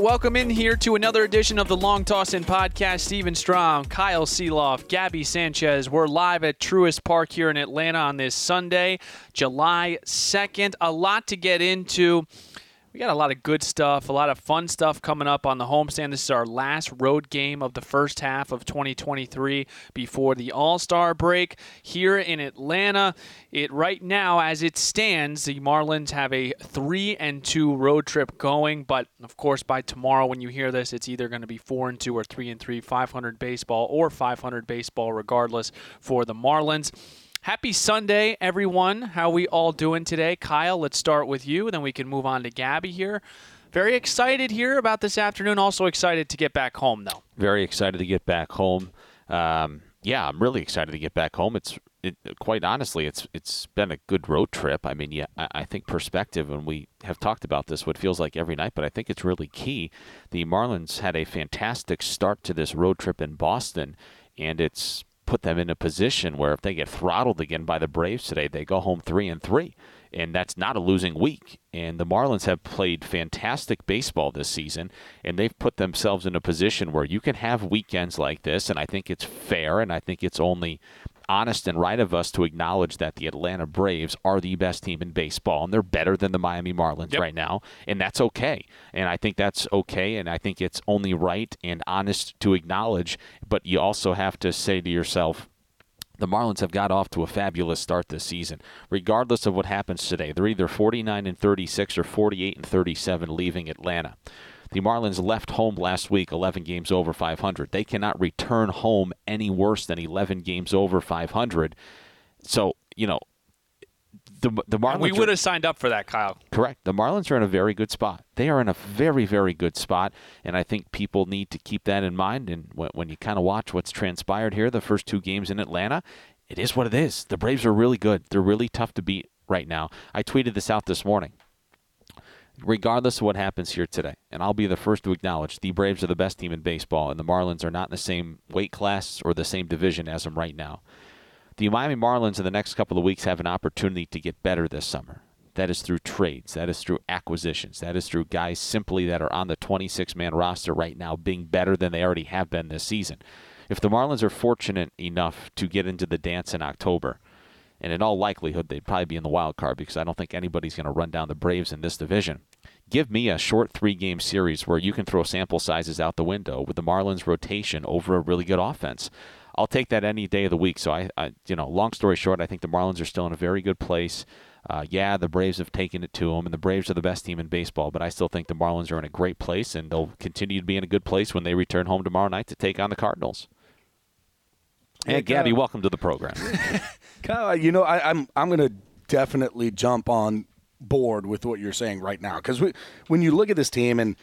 Right, welcome in here to another edition of the Long Tossin' podcast. Stephen Strom, Kyle Sielaff, Gaby Sanchez. We're live at Truist Park here in Atlanta on this Sunday, July 2nd. A lot to get into. We got a lot of good stuff, a lot of fun stuff coming up on the homestand. This is our last road game of the first half of 2023 before the All Star break here in Atlanta. It right now, as it stands, the Marlins have a three and two road trip going. But of course, by tomorrow, when you hear this, it's either going to be four and two or three and three, 500 baseball or 500 baseball, regardless for the Marlins. Happy Sunday, everyone. How we all doing today? Kyle, let's start with you, then we can move on to Gaby here. Very excited here about this afternoon. Also excited to get back home, though. Very excited to get back home. Um, yeah, I'm really excited to get back home. It's it, quite honestly, it's it's been a good road trip. I mean, yeah, I, I think perspective, and we have talked about this, what feels like every night, but I think it's really key. The Marlins had a fantastic start to this road trip in Boston, and it's put them in a position where if they get throttled again by the Braves today, they go home three and three, and that's not a losing week. And the Marlins have played fantastic baseball this season, and they've put themselves in a position where you can have weekends like this, and I think it's fair, and I think it's only honest and right of us to acknowledge that the Atlanta Braves are the best team in baseball and they're better than the Miami Marlins Yep. right now and that's okay. And I think that's okay and I think it's only right and honest to acknowledge, but you also have to say to yourself the Marlins have got off to a fabulous start this season. Regardless of what happens today, they're either 49 and 36 or 48 and 37 leaving Atlanta. The Marlins left home last week 11 games over 500. They cannot return home any worse than 11 games over 500. So, you know, the the Marlins And we would have signed up for that, Kyle. Correct. The Marlins are in a very good spot. They are in a very, very good spot, and I think people need to keep that in mind. And when, when you kind of watch what's transpired here, the first two games in Atlanta, it is what it is. The Braves are really good. They're really tough to beat right now. I tweeted this out this morning. Regardless of what happens here today, and I'll be the first to acknowledge the Braves are the best team in baseball, and the Marlins are not in the same weight class or the same division as them right now. The Miami Marlins in the next couple of weeks have an opportunity to get better this summer. That is through trades. That is through acquisitions. That is through guys simply that are on the 26 man roster right now being better than they already have been this season. If the Marlins are fortunate enough to get into the dance in October, and in all likelihood they'd probably be in the wild card because I don't think anybody's going to run down the Braves in this division. Give me a short three game series where you can throw sample sizes out the window with the Marlins rotation over a really good offense. I'll take that any day of the week. So I, I you know, long story short, I think the Marlins are still in a very good place. Uh, yeah, the Braves have taken it to them, and the Braves are the best team in baseball. But I still think the Marlins are in a great place, and they'll continue to be in a good place when they return home tomorrow night to take on the Cardinals. And Gaby, Kyle. welcome to the program. Kyle, you know, I, I'm I'm going to definitely jump on board with what you're saying right now because when you look at this team and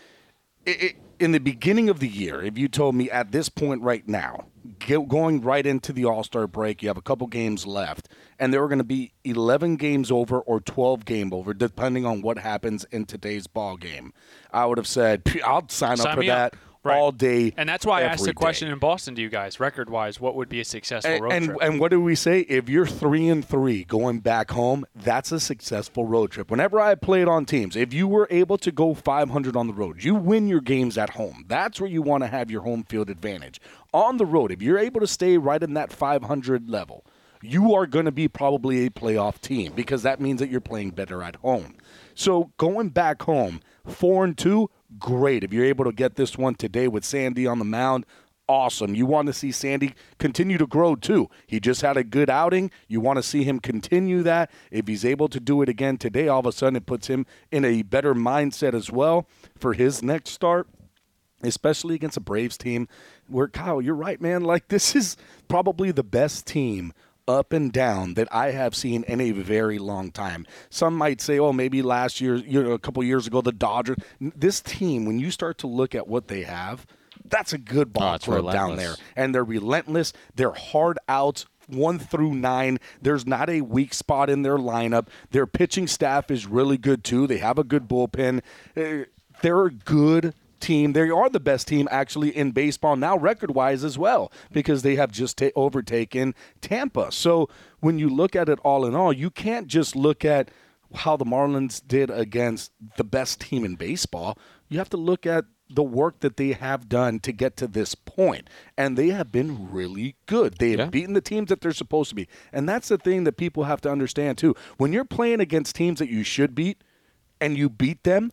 it, it, in the beginning of the year, if you told me at this point right now, go, going right into the All Star break, you have a couple games left, and there were going to be 11 games over or 12 game over, depending on what happens in today's ball game, I would have said I'll sign, Sign up for that up. Right. all day. And that's why I asked the question day. in Boston to you guys, record wise, what would be a successful And, road and, trip? and what do we say? If you're three and three going back home, that's a successful road trip. Whenever I played on teams, if you were able to go 500 on the road, you win your games at home. That's where you want to have your home field advantage. On the road, if you're able to stay right in that 500 level, you are going to be probably a playoff team because that means that you're playing better at home. So going back home, four and two, great. If you're able to get this one today with Sandy on the mound, awesome. You want to see Sandy continue to grow too. He just had a good outing. You want to see him continue that. If he's able to do it again today, all of a sudden it puts him in a better mindset as well for his next start. especially against a Braves team where Kyle, you're right, man. Like this is probably the best team up and down that I have seen in a very long time. Some might say, "Oh, maybe last year, you know, a couple years ago, the Dodgers." This team, when you start to look at what they have, that's a good ball Oh, club down there, and they're relentless. They're hard outs. One through nine. There's not a weak spot in their lineup. Their pitching staff is really good too. They have a good bullpen. Uh, They're a good team. They are the best team actually in baseball now, record wise as well, because they have just ta- overtaken Tampa. So when you look at it all in all, you can't just look at how the Marlins did against the best team in baseball. You have to look at the work that they have done to get to this point, and they have been really good. They have Yeah. beaten the teams that they're supposed to be, and that's the thing that people have to understand too. When you're playing against teams that you should beat, and you beat them,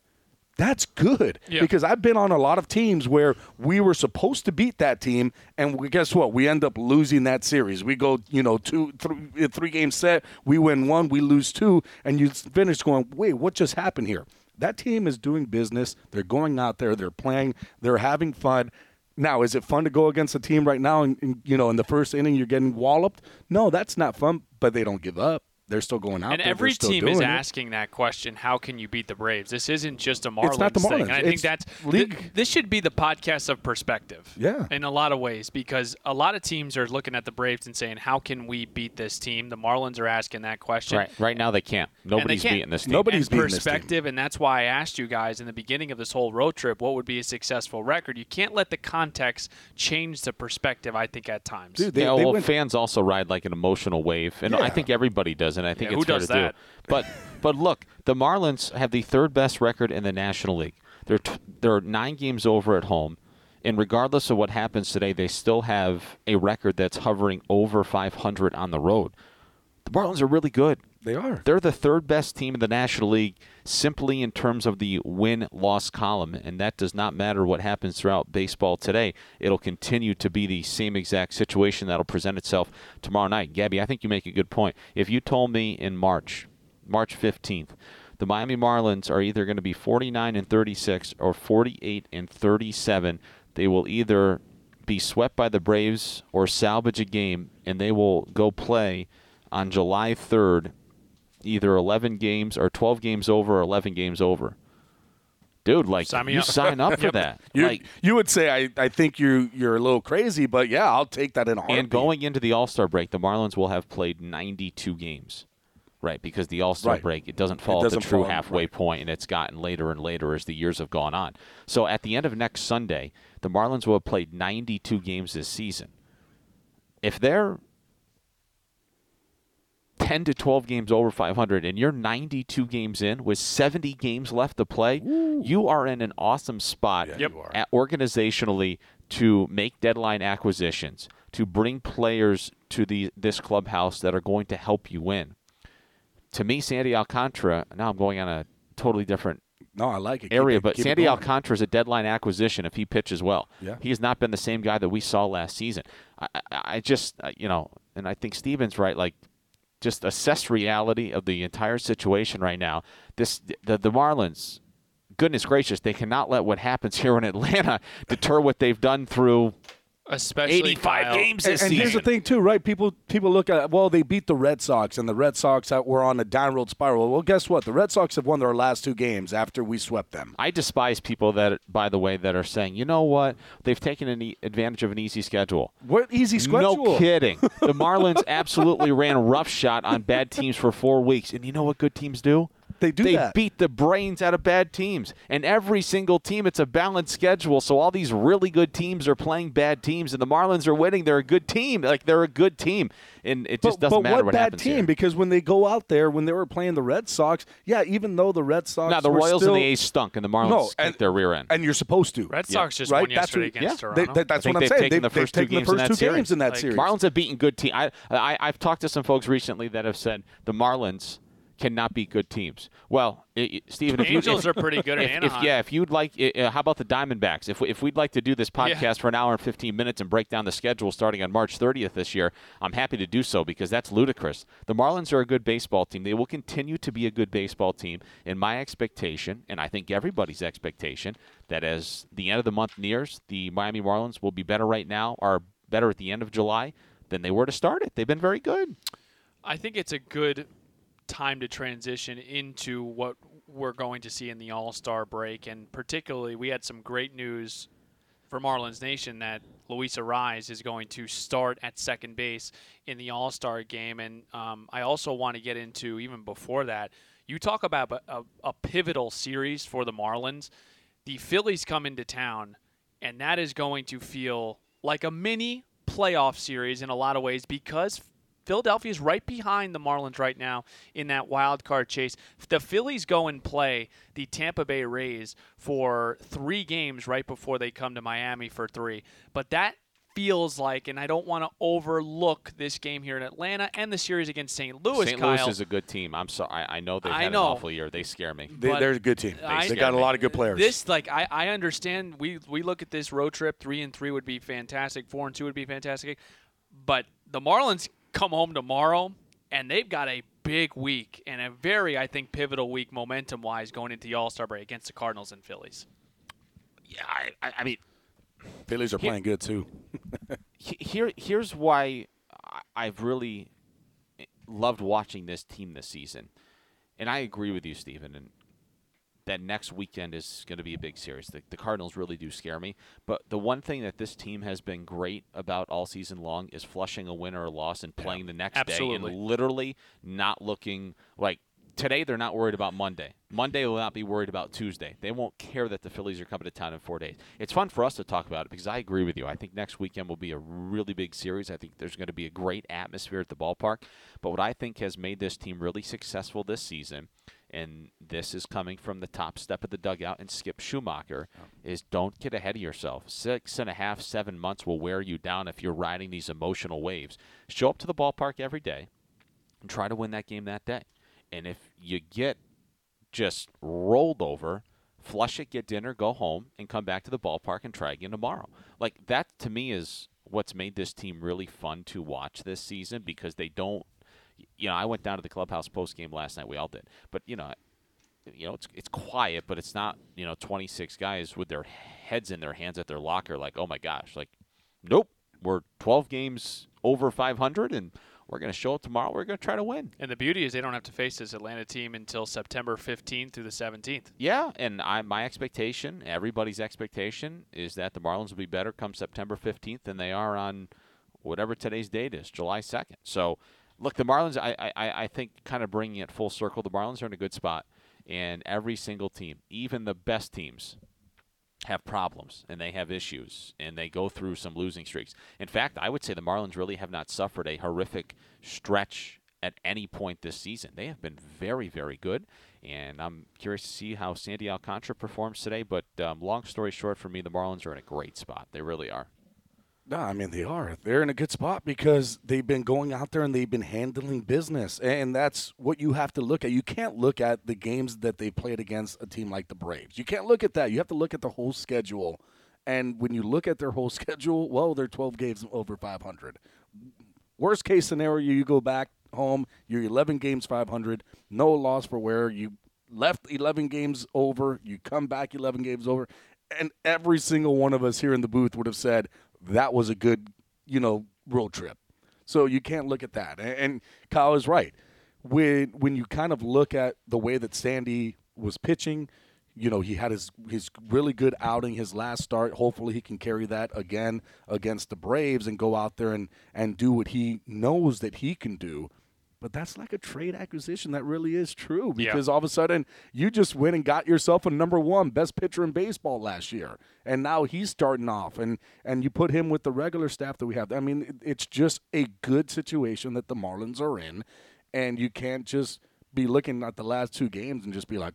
that's good Yeah. because I've been on a lot of teams where we were supposed to beat that team, and we, guess what? We end up losing that series. We go, you know, two, three, three game set. We win one, we lose two, and you finish going, wait, what just happened here? That team is doing business. They're going out there. They're playing. They're having fun. Now, is it fun to go against a team right now? And, and you know, in the first inning, you're getting walloped. No, that's not fun. But they don't give up. They're still going out And there. every still team is doing it. asking that question: How can you beat the Braves? This isn't just a Marlins, It's not the thing. And I think that's league- th- this should be the podcast of perspective. Yeah. in a lot of ways, because a lot of teams are looking at the Braves and saying, "How can we beat this team?" The Marlins are asking that question. Right, right now they can't. Nobody's can't. beating this team. Nobody's and beating this team. perspective, and that's why I asked you guys in the beginning of this whole road trip, what would be a successful record? You can't let the context change the perspective. I think at times. Dude, they, yeah, they well, went, fans also ride like an emotional wave, and I think everybody does, and I think Yeah, it's who fair does to that? do. But but look, the Marlins have the third best record in the National League. They're t- they're nine games over at home, and regardless of what happens today, they still have a record that's hovering over 500 on the road. The Marlins are really good. They are. They're the third best team in the National League simply in terms of the win loss column, and that does not matter what happens throughout baseball today. It'll continue to be the same exact situation that'll present itself tomorrow night. Gaby, I think you make a good point. If you told me in March, March 15th, the Miami Marlins are either going to be 49 and 36 or 48 and 37, they will either be swept by the Braves or salvage a game, and they will go play on July 3rd either 11 games or 12 games over or 11 games over. Dude, like Sign you up. sign up for that. You, like you would say I, I think you you're a little crazy, but yeah, I'll take that in a heartbeat. and going into the All-Star break, the Marlins will have played 92 games. Right, because the All-Star Right. break it doesn't fall doesn't at the true fall- halfway right. point, and it's gotten later and later as the years have gone on. So at the end of next Sunday, the Marlins will have played 92 games this season. If they're 10 to 12 games over 500 and you're 92 games in with 70 games left to play, you are in an awesome spot Yeah, Yep. you are. at- organizationally to make deadline acquisitions, to bring players to the this clubhouse that are going to help you win. To me, Sandy Alcantara, now I'm going on a totally different no, I like it. Area, it- but keep Sandy. Alcantara is a deadline acquisition if he pitches well. Yeah. He has not been the same guy that we saw last season. I, I, I just, uh, you know, and I think Stephen's right. Like, just assess reality of the entire situation right now. This, the, the Marlins, goodness gracious, they cannot let what happens here in Atlanta deter what they've done through Especially 85 Kyle, games And, this and season. here's the thing, too, right? People people look at well, they beat the Red Sox, and the Red Sox were on a downward spiral. Well, guess what? The Red Sox have won their last two games after we swept them. I despise people that, by the way, that are saying, you know what, they've taken an e- advantage of an easy schedule. What easy schedule? No kidding. The Marlins absolutely ran roughshod on bad teams for four weeks. And you know what good teams do? They do They that. beat the brains out of bad teams. And every single team, it's a balanced schedule. So all these really good teams are playing bad teams, and the Marlins are winning. They're a good team. Like they're a good team, and it just but, doesn't but matter what, what, bad happens team? here. Because when they go out there, when they were playing the Red Sox, yeah, even though the Red Sox, Now the were Royals still, and the A's stunk, and the Marlins no, kicked their rear end. and you're supposed to. Red Yeah. Sox just Right? won That's yesterday what- against yeah. Toronto. They- they- that's what I'm they've saying. taken They've, the first they've two taken games the first that two series. games in that Like, series. Marlins have beaten good teams. I, I I've talked to some folks recently that have said the Marlins cannot be good teams. Well, it, Stephen, if you, Angels if, are pretty good if, if- yeah, if you'd like, uh, how about the Diamondbacks? If, we- if we'd like to do this podcast Yeah. for an hour and 15 minutes and break down the schedule starting on March 30th this year, I'm happy to do so because that's ludicrous. The Marlins are a good baseball team. They will continue to be a good baseball team. In my expectation, and I think everybody's expectation, that as the end of the month nears, the Miami Marlins will be better right now, are better at the end of July than they were to start it. They've been very good. I think it's a good time to transition into what we're going to see in the All Star break. And particularly, we had some great news for Marlins Nation that Luis Arraez is going to start at second base in the All Star game. And um, I also want to get into, even before that, you talk about a, a, a pivotal series for the Marlins. The Phillies come into town, and that is going to feel like a mini playoff series in a lot of ways because Philadelphia is right behind the Marlins right now in that wild card chase. The Phillies go and play the Tampa Bay Rays for three games right before they come to Miami for three. But that feels like, and I don't want to overlook this game here in Atlanta and the series against St. Louis. St. Kyle. Louis is a good team. I'm sorry. I, I know they've I had know. an awful year. They scare me. They, they're a good team. I- they got a lot of good players. This like I, I understand we we look at this road trip three and three would be fantastic, four and two would be fantastic, but the Marlins come home tomorrow and they've got a big week and a very I think pivotal week momentum wise going into the All Star break against the Cardinals and Phillies. Yeah, I, I, I mean, Phillies are playing good too. here here's why I- I've really loved watching this team this season, and I agree with you, Stephen. And that next weekend is going to be a big series. The, the Cardinals really do scare me. But the one thing that this team has been great about all season long is flushing a win or a loss and playing the next Absolutely. day and literally not looking like today they're not worried about Monday. Monday will not be worried about Tuesday. They won't care that the Phillies are coming to town in four days. It's fun for us to talk about it because I agree with you. I think next weekend will be a really big series. I think there's going to be a great atmosphere at the ballpark. But what I think has made this team really successful this season, and this is coming from the top step of the dugout and Skip Schumaker, is don't get ahead of yourself. Six and a half, seven months will wear you down if you're riding these emotional waves. Show up to the ballpark every day and try to win that game that day. And if you get just rolled over, flush it, get dinner, go home, and come back to the ballpark and try again tomorrow. Like that to me is what's made this team really fun to watch this season because they don't. You know, I went down to the clubhouse post game last night. We all did, but you know, you know, it's it's quiet, but it's not you know 26 guys with their heads in their hands at their locker, like oh my gosh, like nope, we're 12 games over 500 and we're going to show up tomorrow. We're going to try to win. And the beauty is they don't have to face this Atlanta team until September 15th through the 17th. Yeah, and I my expectation, everybody's expectation, is that the Marlins will be better come September 15th than they are on whatever today's date is, July 2nd. So, look, the Marlins, I, I, I think, kind of bringing it full circle, the Marlins are in a good spot, and every single team, even the best teams, have problems and they have issues and they go through some losing streaks. In fact, I would say the Marlins really have not suffered a horrific stretch at any point this season. They have been very, very good, and I'm curious to see how Sandy Alcantara performs today. But um, long story short, for me, the Marlins are in a great spot. They really are. No, I mean they are. They're in a good spot because they've been going out there and they've been handling business, and that's what you have to look at. You can't look at the games that they played against a team like the Braves. You can't look at that. You have to look at the whole schedule. And when you look at their whole schedule, well, they're 12 games over 500. Worst case scenario, you go back home, you're 11 games 500, no loss for where you left 11 games over, you come back 11 games over, and every single one of us here in the booth would have said that was a good, you know, road trip. So you can't look at that. And, and Kyle is right. When when you kind of look at the way that Sandy was pitching, you know, he had his his really good outing his last start. Hopefully he can carry that again against the Braves and go out there and and do what he knows that he can do. But that's like a trade acquisition that really is true Yeah. because all of a sudden you just went and got yourself a number one best pitcher in baseball last year, and now he's starting off, and and you put him with the regular staff that we have. I mean, it's just a good situation that the Marlins are in, and you can't just be looking at the last two games and just be like,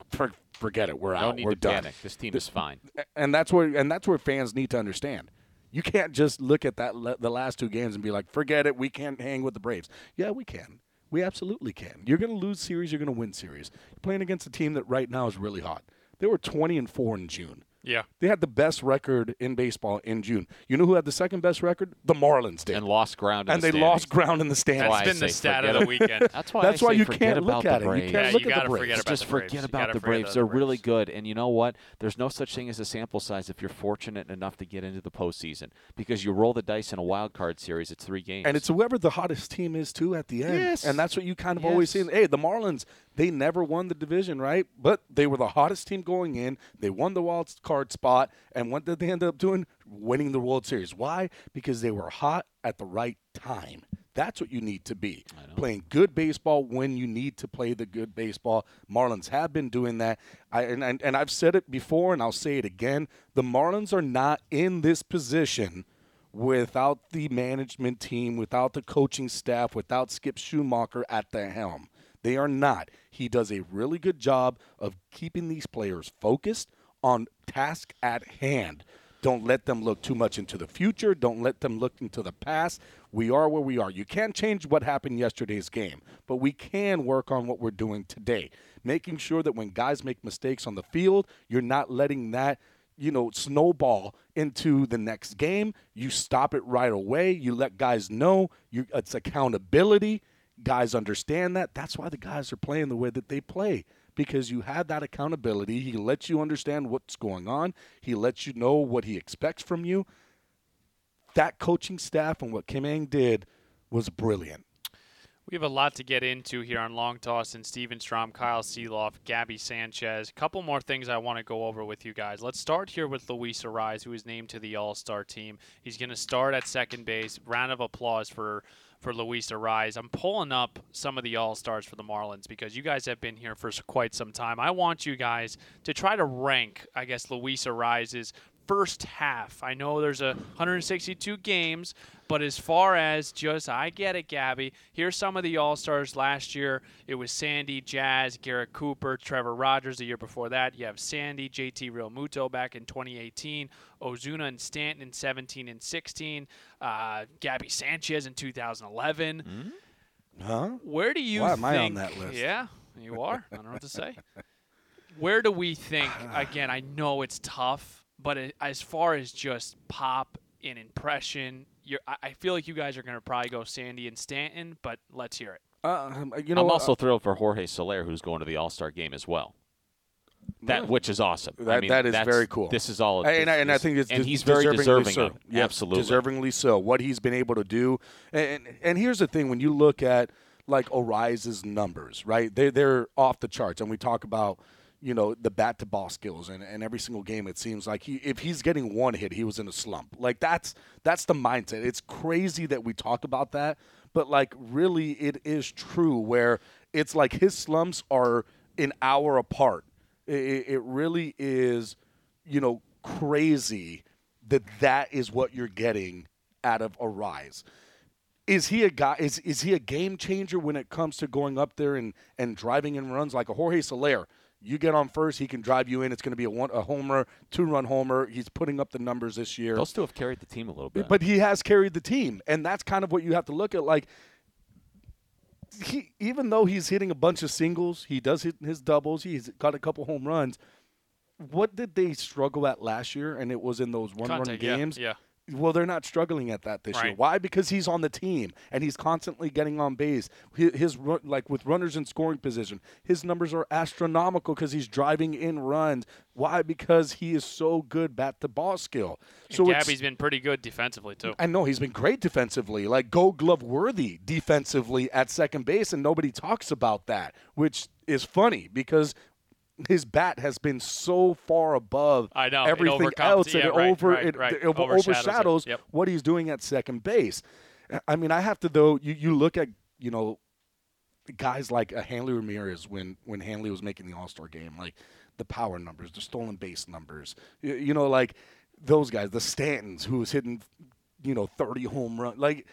forget it, we're No out, need we're to done. panic. This team is fine. And that's where and that's where fans need to understand. You can't just look at that the last two games and be like, forget it, we can't hang with the Braves. Yeah, we can. We absolutely can. You're going to lose series. You're going to win series. You're playing against a team that right now is really hot. They were 20 and four in June. Yeah. They had the best record in baseball in June. You know who had the second best record? The Marlins did. and lost ground. In. And the they lost ground in the standings. why I That's been the say stat of the weekend. That's why. That's why you can't look at it. You can't Yeah, look you at gotta the Braves. forget just the Braves. forget about the Braves. They're the really good. And you know what? There's no such thing as a sample size if you're fortunate enough to get into the postseason because you roll the dice in a wild card series. It's three games. And it's whoever the hottest team is too at the end. Yes. And that's what you kind of always see. Hey, the Marlins, they never won the division, right? But they were the hottest team going in. They won the wild card spot. And what did they end up doing? Winning the World Series. Why? Because they were hot at the right time. That's what you need to be. Playing good baseball when you need to play the good baseball. Marlins have been doing that. I, and, and, and I've said it before, and I'll say it again. The Marlins are not in this position without the management team, without the coaching staff, without Skip Schumaker at the helm. They are not. He does a really good job of keeping these players focused on task at hand. Don't let them look too much into the future. Don't let them look into the past. We are where we are. You can't change what happened yesterday's game, but we can work on what we're doing today. Making sure that when guys make mistakes on the field, you're not letting that you know, snowball into the next game. You stop it right away. You let guys know you, it's accountability. Guys understand that. That's why the guys are playing the way that they play because you have that accountability. He lets you understand what's going on. He lets you know what he expects from you. That coaching staff and what Kim Ng did was brilliant. We have a lot to get into here on Long Toss and Stephen Strom, Kyle Sielaff, Gaby Sanchez. A couple more things I want to go over with you guys. Let's start here with Luis Arraez, who is named to the All Star team. He's going to start at second base. Round of applause for for Luis Arraez. I'm pulling up some of the All Stars for the Marlins because you guys have been here for quite some time. I want you guys to try to rank, I guess, Luis Arraez's first half. I know there's a 162 games, but as far as just I get it, Gaby. Here's some of the All Stars last year. It was Sandy, Jazz, Garrett Cooper, Trevor Rogers. The year before that, you have Sandy, JT Realmuto back in 2018, Ozuna and Stanton in 17 and 16, uh, Gaby Sanchez in 2011. Huh? Where do you Why am I on that list? Yeah, you are. I don't know what to say. Where do we think? Again, I know it's tough, but as far as just pop and impression, you're, I, I feel like you guys are going to probably go Sandy and Stanton. But let's hear it. Uh, you know, I'm what? also thrilled for Jorge Soler, who's going to the All Star game as well. That which is awesome. I That- mean, that is very cool. This is all. and, I- and I think it's and des- he's very deservingly deserving so. of it. Yes, Absolutely. deservingly so. What he's been able to do, and and here's the thing: when you look at like Arraez's numbers, right? They they're off the charts, and we talk about you know the bat to ball skills, and, and every single game it seems like he if he's getting one hit, he was in a slump. Like that's that's the mindset. It's crazy that we talk about that, but like really, it is true. Where it's like his slumps are an hour apart. It, it really is, you know, crazy that that is what you're getting out of Arraez Is he a guy? Is is he a game changer when it comes to going up there and, and driving in runs like a Jorge Soler? You get on first, he can drive you in. It's going to be a one a homer, two run homer. He's putting up the numbers this year. Those two have carried the team a little bit. But he has carried the team, and that's kind of what you have to look at. Like, he even though he's hitting a bunch of singles, he does hit his doubles. He's got a couple home runs. What did they struggle at last year? And it was in those one-run Contact, yeah, games. yeah. Well, they're not struggling at that this year. Why? Because he's on the team and he's constantly getting on base. His, like with runners in scoring position, his numbers are astronomical because he's driving in runs. Why? Because he is so good bat to ball skill. So and gabby's been pretty good defensively too. I know he's been great defensively, like Gold Glove worthy defensively at second base, and nobody talks about that, which is funny because his bat has been so far above I know, everything else, yeah, and it right, over right, it, right. it over- Overshadows it. Yep. what he's doing at second base. I mean, I have to though. You you look at you know guys like uh, Hanley Ramirez when when Hanley was making the All Star game, like the power numbers, the stolen base numbers, you, you know, like those guys, the Stantons who was hitting, you know, thirty home run. Like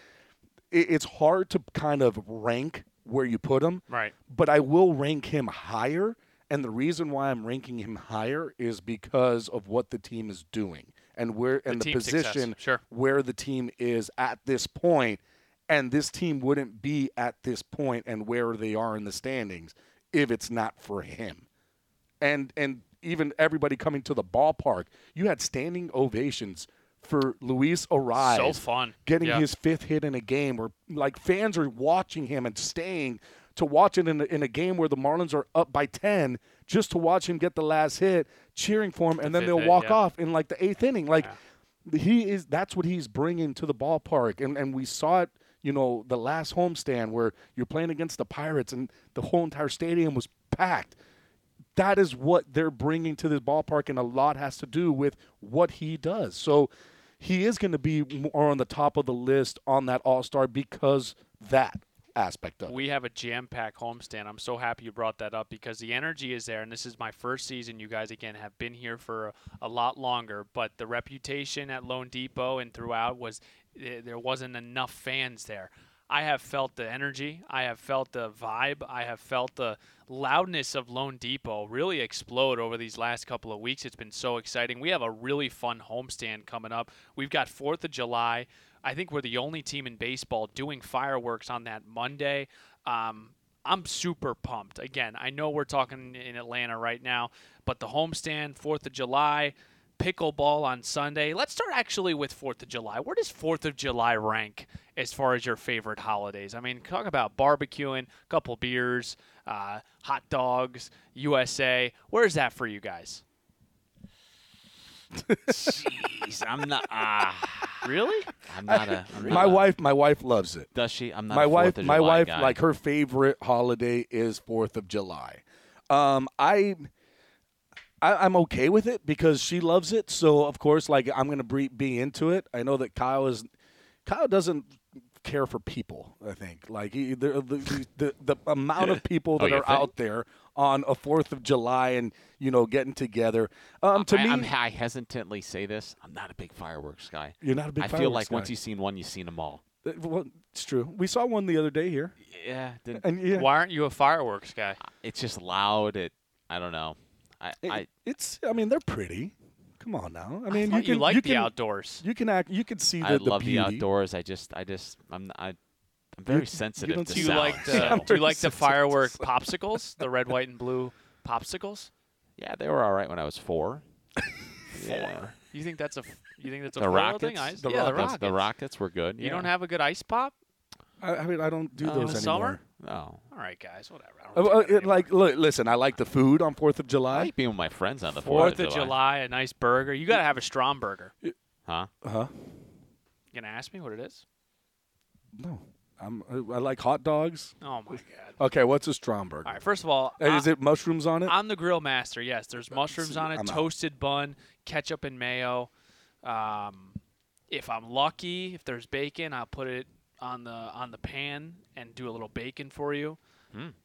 it, it's hard to kind of rank where you put him, Right. But I will rank him higher, and the reason why I'm ranking him higher is because of what the team is doing and where and the success, position sure. where the team is at this point. And this team wouldn't be at this point and where they are in the standings if it's not for him. And and even everybody coming to the ballpark, you had standing ovations for Luis Arraez. So fun. Getting Yeah. his fifth hit in a game where like fans are watching him and staying to watch it in a, in a game where the Marlins are up by 10 just to watch him get the last hit, cheering for him and then they'll hit, walk yeah. off in like the 8th inning. Like he is that's what he's bringing to the ballpark. And and we saw it you know the last homestand where you're playing against the pirates and the whole entire stadium was packed. That is what they're bringing to this ballpark and a lot has to do with what he does. So he is going to be more on the top of the list on that all-star because that aspect of it. We have a jam-packed homestand. I'm so happy you brought that up because the energy is there, and this is my first season. You guys again have been here for a, a lot longer, but the reputation at loanDepot and throughout was eh, there wasn't enough fans there. I have felt the energy. I have felt the vibe. I have felt the loudness of loanDepot really explode over these last couple of weeks. It's been so exciting. We have a really fun homestand coming up. We've got 4th of July. I think we're the only team in baseball doing fireworks on that Monday. Um, I'm super pumped. Again, I know we're talking in Atlanta right now, but the homestand, 4th of July, pickleball on Sunday. Let's start actually with 4th of July. Where does 4th of July rank as far as your favorite holidays? I mean, talk about barbecuing, a couple beers, uh, hot dogs, USA. Where's that for you guys? Jeez, I'm not. Ah, Really? I'm not a. I'm not my a- wife my wife loves it Does she? I'm not. my a wife Fourth of my wife guy. like her favorite holiday is fourth of july um I, I i'm okay with it because she loves it so of course like i'm gonna be, be into it i know that kyle is kyle doesn't care for people i think like the, the, the, the amount of people that you are think? out there on a fourth of july and you know getting together um to I, me I'm, I hesitantly say this. I'm not a big fireworks guy. You're not a big fireworks guy. I feel fireworks like once you've seen one, you've seen them all. uh, well, it's true we saw one the other day here Yeah. Didn't, and yeah Why aren't you a fireworks guy? it's just loud. It. I don't know. I. It- I it's. I mean, they're pretty. Come on now. I mean, Thought you can like you the can, outdoors. You can act. You can see the, I the love beauty. the outdoors. I just. I just. I'm. I, I'm very you sensitive don't to Do you like the sound. so- Do you like the sensitive firework popsicles? The red, white, and blue popsicles? Yeah, they were all right when I was four. Yeah. You think that's a You think that's a The rockets. thing? Ice? The yeah, the rockets. rockets. The rockets were good. You yeah. don't have a good ice pop? I, I mean, I don't do Oh, those in summer? anymore. No. All right, guys, whatever. I Uh, don't uh, do it- like, look, listen. I like the food on Fourth of I July. like being with my friends on the Fourth Fourth of July, a nice burger. You got to have a Strom burger. You Huh? Huh? gonna ask me what it is? No, I'm. I, I like hot dogs. Oh my god! Okay, what's a Stromberg? All right, first of all, Uh, Is I- it mushrooms on it? I'm the grill master. Yes, there's mushrooms on it, I'm out. toasted bun, ketchup and mayo. Um, if I'm lucky, if there's bacon, I'll put it on the on the pan and do a little bacon for you.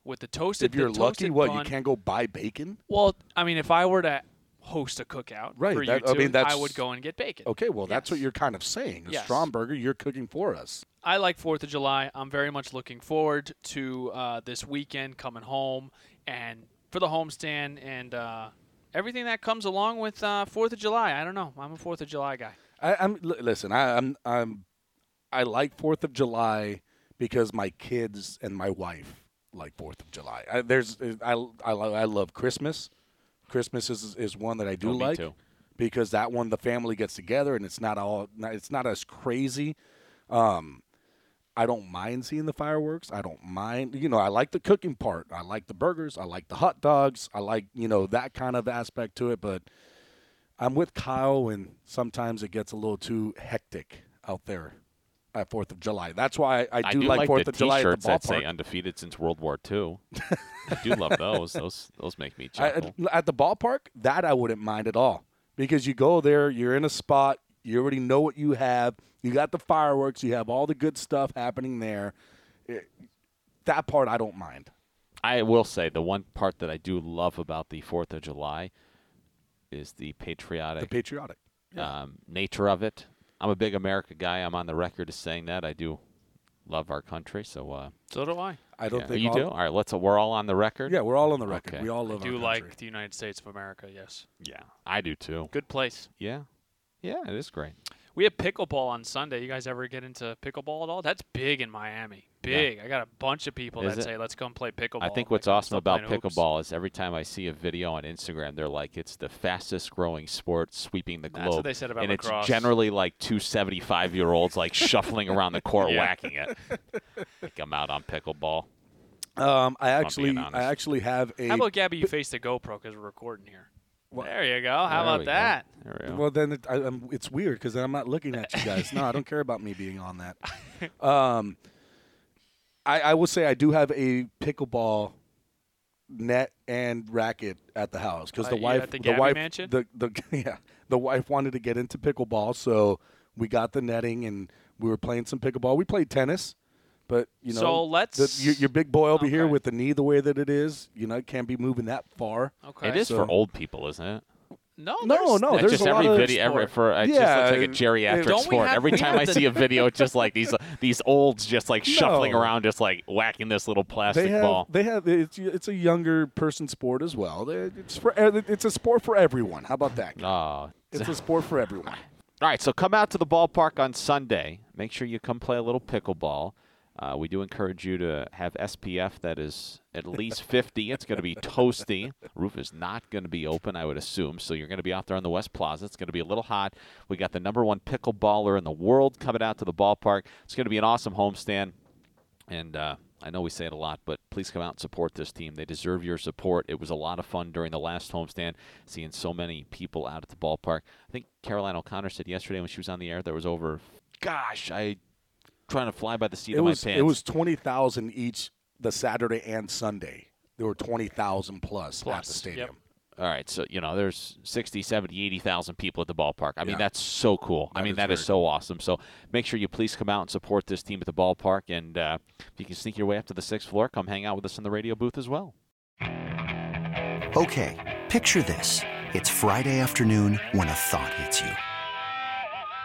With the toasted, if you're lucky, what bun, you can't go buy bacon? Well, I mean, if I were to host a cookout Right, for that- you I mean, that's- would go and get bacon. Okay, well, that's what you're kind of saying. Yes. Stromberger, you're cooking for us. I like Fourth of July. I'm very much looking forward to uh, this weekend coming home and for the homestand and uh, everything that comes along with uh, Fourth of July. I don't know. I'm a Fourth of July guy. I, I'm li- listen. I, I'm I'm I like Fourth of July because my kids and my wife like Fourth of July. I, there's I, I I love Christmas. Christmas is is one that I do Oh, like too. because that one the family gets together and it's not all it's not as crazy. Um, I don't mind seeing the fireworks. I don't mind, you know, I like the cooking part. I like the burgers. I like the hot dogs. I like, you know, that kind of aspect to it. But I'm with Kyle, and sometimes it gets a little too hectic out there at Fourth of July. That's why I, I do, like Fourth the of July at the T-shirts that say undefeated since World War II. I do love those. Those those make me chuckle. at, at the ballpark, that I wouldn't mind at all because you go there, you're in a spot, you already know what you have, you got the fireworks, you have all the good stuff happening there. It- that part I don't mind. I will say the one part that I do love about the Fourth of July is the The patriotic patriotic. um, nature of it. I'm a big America guy. I'm on the record as saying that I do love our country. So uh, So do I. I don't yeah. think you all- do. All right, let's. we're all on the record. Yeah, we're all on the record. Okay. We all I love do our like the United States of America. Yes, Yeah, I do too. good place. Yeah, yeah, it is great. We have pickleball on Sunday. You guys ever get into pickleball at all? That's big in Miami. Big. I got a bunch of people Is that it? say, "Let's come play pickleball." I think what's like, awesome about playing hoops." pickleball is every time I see a video on Instagram, they're like, it's the fastest growing sport sweeping the globe. That's what they said about and lacrosse. it's generally like two 75 year olds like shuffling around the court Yeah. whacking it. I think I'm out on pickleball. Um, I actually. I actually have a. How about Gaby? You face the GoPro because we're recording here. There you go. How about we that? There we go. Well, then it, I, I'm, it's weird because I'm not looking at you guys. no, I don't care about me being on that. Um, I, I will say I do have a pickleball net and racket at the house because Uh, the you wife, the the wife, mansion? the the yeah, the wife wanted to get into pickleball, so we got the netting and we were playing some pickleball. We played tennis. But you know, So let's- the, your, your big boy over here with the knee the way that it is, you know, can't be moving that far. Okay. it is so- for old people, isn't it? No, No, there's- no, It's there's just a lot every of video every, sport. for it just Yeah, looks like a geriatric Don't we sport. have- every time I see a video, it's just like these these olds just like shuffling around, just like whacking this little plastic they have, ball. They have it's, it's a younger person sport as well. It's for uh, it's a sport for everyone. How about that? Oh, It's a sport for everyone. All right, so come out to the ballpark on Sunday. Make sure you come play a little pickleball. Uh, we do encourage you to have SPF that is at least 50. It's going to be toasty. Roof is not going to be open, I would assume. So you're going to be out there on the West Plaza. It's going to be a little hot. We got the number one pickleballer in the world coming out to the ballpark. It's going to be an awesome homestand. And uh, I know we say it a lot, but please come out and support this team. They deserve your support. It was a lot of fun during the last homestand, seeing so many people out at the ballpark. I think Caroline O'Connor said yesterday when she was on the air there was over, gosh, I trying to fly by the seat It of was my pants. it was twenty thousand each the Saturday and Sunday. There were twenty thousand plus, at the stadium. All right, so you know, there's 60, 70, 80,000 people at the ballpark. I mean, that's so cool. I mean, is that is very so awesome. So make sure you please come out and support this team at the ballpark. And uh, if you can sneak your way up to the sixth floor, come hang out with us in the radio booth as well. Okay, picture this. It's Friday afternoon when a thought hits you.